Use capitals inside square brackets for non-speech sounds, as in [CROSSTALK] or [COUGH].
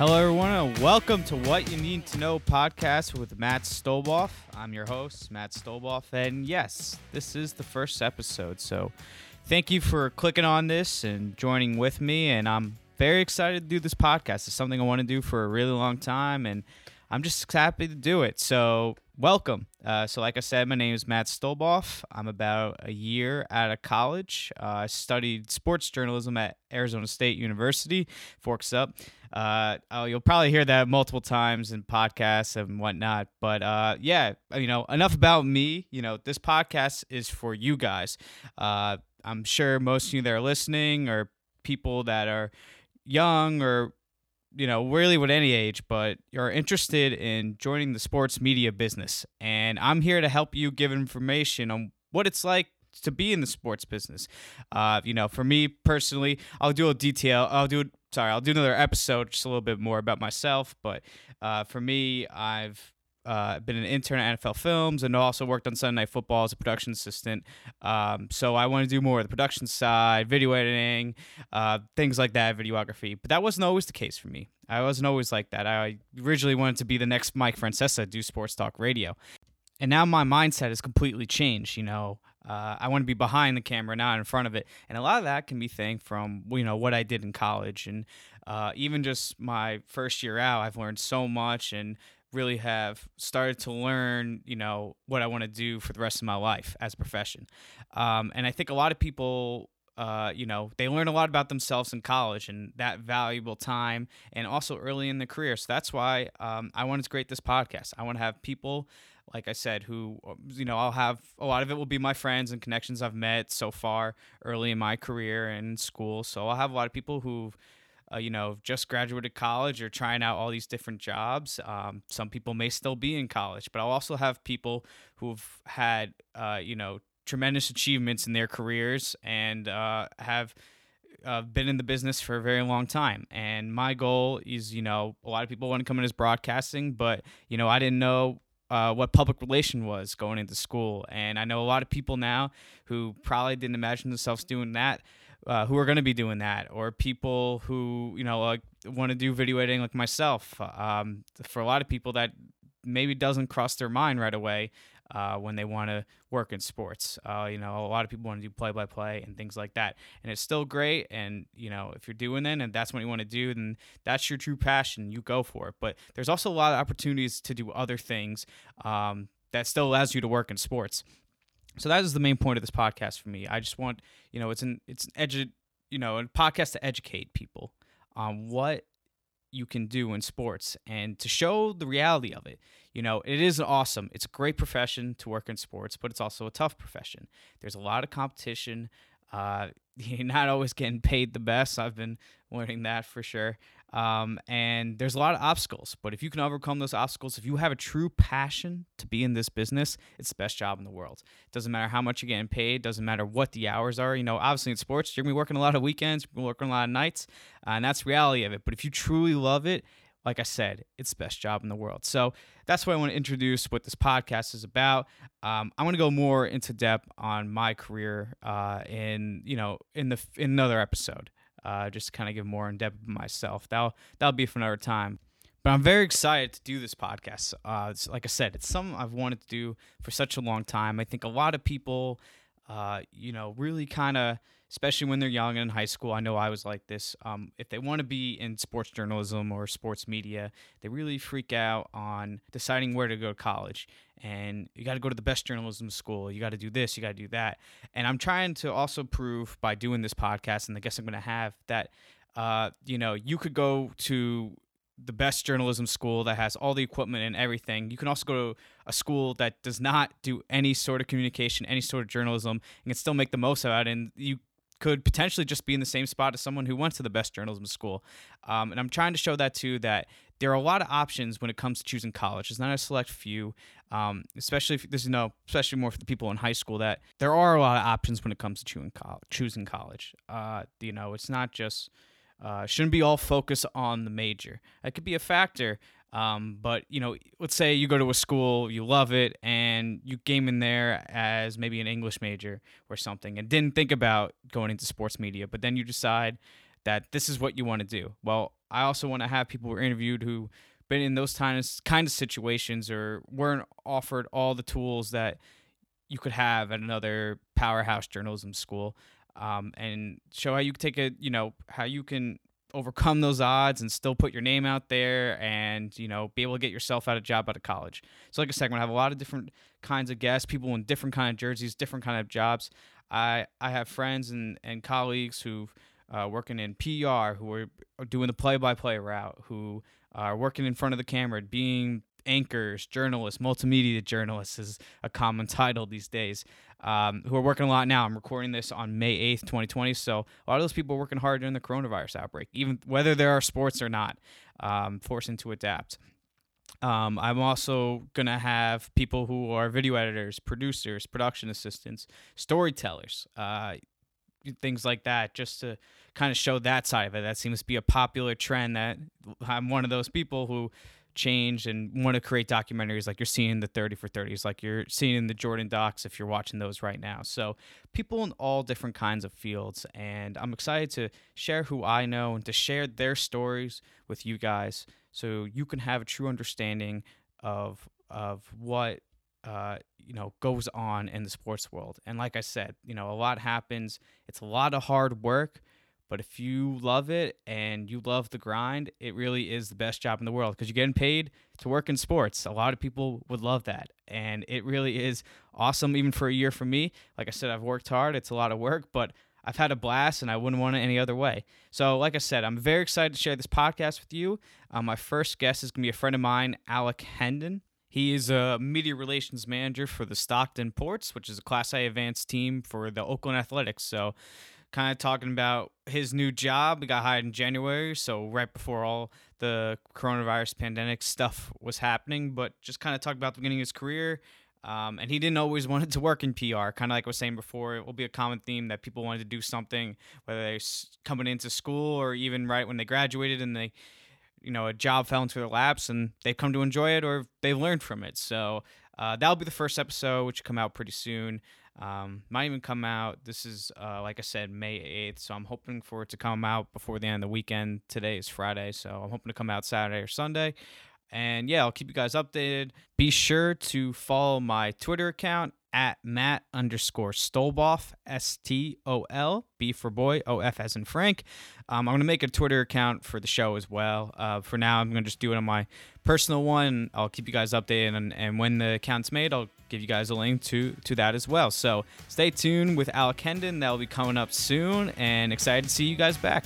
Hello, everyone, and welcome to What You Need to Know podcast with Matt Stolboff. I'm your host, Matt Stolboff, and yes, this is the first episode. So, thank you for clicking on this and joining with me. And I'm very excited to do this podcast. It's something I want to do for a really long time, and I'm just happy to do it. So, welcome. Uh, so, like I said, my name is Matt Stolboff. I'm about a year out of college. Uh, I studied sports journalism at Arizona State University. Forks up. Uh, oh, you'll probably hear that multiple times in podcasts and whatnot. But uh, yeah, you know, enough about me. You know, this podcast is for you guys. Uh, I'm sure most of you that are listening are people that are young or you know, really with any age, but you're interested in joining the sports media business. And I'm here to help you give information on what it's like to be in the sports business. Uh, you know, for me personally, I'll do a detail. I'll do sorry, I'll do another episode just a little bit more about myself. But uh, for me, I've uh, been an intern at NFL Films and also worked on Sunday Night Football as a production assistant. Um, so I want to do more of the production side, video editing, uh, things like that, videography. But that wasn't always the case for me. I wasn't always like that. I originally wanted to be the next Mike Francesa, do sports talk radio. And now my mindset has completely changed. You know, uh, I want to be behind the camera, not in front of it. And a lot of that can be thanked from you know what I did in college, and uh, even just my first year out. I've learned so much, and really have started to learn, you know, what I want to do for the rest of my life as a profession. Um, and I think a lot of people uh, you know, they learn a lot about themselves in college and that valuable time and also early in the career. So that's why um, I wanted to create this podcast. I want to have people like I said, who, you know, I'll have a lot of it will be my friends and connections I've met so far early in my career and school. So I'll have a lot of people who've, uh, you know, just graduated college or trying out all these different jobs. Um, some people may still be in college, but I'll also have people who've had, uh, you know, tremendous achievements in their careers and uh, have uh, been in the business for a very long time. And my goal is, you know, a lot of people want to come in as broadcasting, but, you know, I didn't know uh, what public relation was going into school. And I know a lot of people now who probably didn't imagine themselves doing that, uh, who are going to be doing that, or people who you know like want to do video editing like myself. Um, for a lot of people, that maybe doesn't cross their mind right away uh, when they want to work in sports. Uh, you know, a lot of people want to do play by play and things like that. And it's still great. And, you know, if you're doing that and that's what you want to do, then that's your true passion. You go for it. But there's also a lot of opportunities to do other things um, that still allows you to work in sports. So that is the main point of this podcast for me. I just want, you know, it's an it's an edu- you know, a podcast to educate people on what you can do in sports and to show the reality of it. You know, it is awesome. It's a great profession to work in sports, but it's also a tough profession. There's a lot of competition. Uh, [LAUGHS] you're not always getting paid the best. I've been learning that for sure. Um, and there's a lot of obstacles, but if you can overcome those obstacles, if you have a true passion to be in this business, it's the best job in the world. It doesn't matter how much you're getting paid, doesn't matter what the hours are. You know, obviously in sports, you're gonna be working a lot of weekends, you're gonna be working a lot of nights, uh, and that's reality of it. But if you truly love it, like I said, it's the best job in the world. So that's what I want to introduce what this podcast is about. Um, I want to go more into depth on my career uh, in you know in the in another episode uh, just kind of give more in depth myself. That'll that'll be for another time. But I'm very excited to do this podcast. Uh, like I said, it's something I've wanted to do for such a long time. I think a lot of people, uh, you know, really kind of especially when they're young and in high school. I know I was like this. Um, if they want to be in sports journalism or sports media, they really freak out on deciding where to go to college. And you got to go to the best journalism school. You got to do this. You got to do that. And I'm trying to also prove by doing this podcast, and the guess I'm going to have that. Uh, you know, you could go to the best journalism school that has all the equipment and everything. You can also go to a school that does not do any sort of communication, any sort of journalism, and can still make the most out of it. And you could potentially just be in the same spot as someone who went to the best journalism school. Um, and I'm trying to show that too that there are a lot of options when it comes to choosing college. It's not a select few, um, especially if this is no, especially more for the people in high school that there are a lot of options when it comes to choosing college. Choosing college, uh, you know, it's not just uh, shouldn't be all focused on the major. That could be a factor, um, but you know, let's say you go to a school, you love it, and you came in there as maybe an English major or something, and didn't think about going into sports media, but then you decide that this is what you want to do. Well, I also want to have people who are interviewed who been in those times kind of situations or weren't offered all the tools that you could have at another powerhouse journalism school um, and show how you take a you know how you can overcome those odds and still put your name out there and you know be able to get yourself out of job out of college. So like i said i'm gonna have a lot of different kinds of guests people in different kind of jerseys different kind of jobs. I i have friends and and colleagues who uh, working in pr who are doing the play-by-play route who are working in front of the camera being anchors, journalists, multimedia journalists is a common title these days, um, who are working a lot now. I'm recording this on May 8th, 2020. So a lot of those people are working hard during the coronavirus outbreak, even whether there are sports or not, um, forcing to adapt. Um, I'm also going to have people who are video editors, producers, production assistants, storytellers, uh, things like that, just to kind of show that side of it. That seems to be a popular trend that I'm one of those people who changed and want to create documentaries like you're seeing the 30 for 30s, like you're seeing in the Jordan docs if you're watching those right now. So people in all different kinds of fields. And I'm excited to share who I know and to share their stories with you guys so you can have a true understanding of of what uh, you know goes on in the sports world. And like I said, you know, a lot happens. It's a lot of hard work, but if you love it and you love the grind, it really is the best job in the world because you're getting paid to work in sports. A lot of people would love that. And it really is awesome, even for a year for me. Like I said, I've worked hard, it's a lot of work, but I've had a blast and I wouldn't want it any other way. So, like I said, I'm very excited to share this podcast with you. Um, my first guest is going to be a friend of mine, Alec Hendon. He is a media relations manager for the Stockton Ports, which is a Class A advanced team for the Oakland Athletics. So, kind of talking about his new job. He got hired in January, so right before all the coronavirus pandemic stuff was happening, but just kind of talk about the beginning of his career. Um, and he didn't always [LAUGHS] want to work in PR. Kind of like I was saying before, it will be a common theme that people wanted to do something, whether they're coming into school or even right when they graduated and they, you know, a job fell into their laps and they've come to enjoy it or they've learned from it. So uh, that'll be the first episode, which will come out pretty soon. Um, might even come out. This is, uh, like I said, May 8th. So I'm hoping for it to come out before the end of the weekend. Today is Friday. So I'm hoping to come out Saturday or Sunday. And yeah, I'll keep you guys updated. Be sure to follow my Twitter account at Matt underscore Stolboff, S T O L, B for boy, O F as in Frank. Um, I'm going to make a Twitter account for the show as well. Uh, for now, I'm going to just do it on my personal one. I'll keep you guys updated, and, and when the account's made, I'll give you guys a link to, to that as well. So stay tuned with Alec Hendon. That'll be coming up soon, and excited to see you guys back.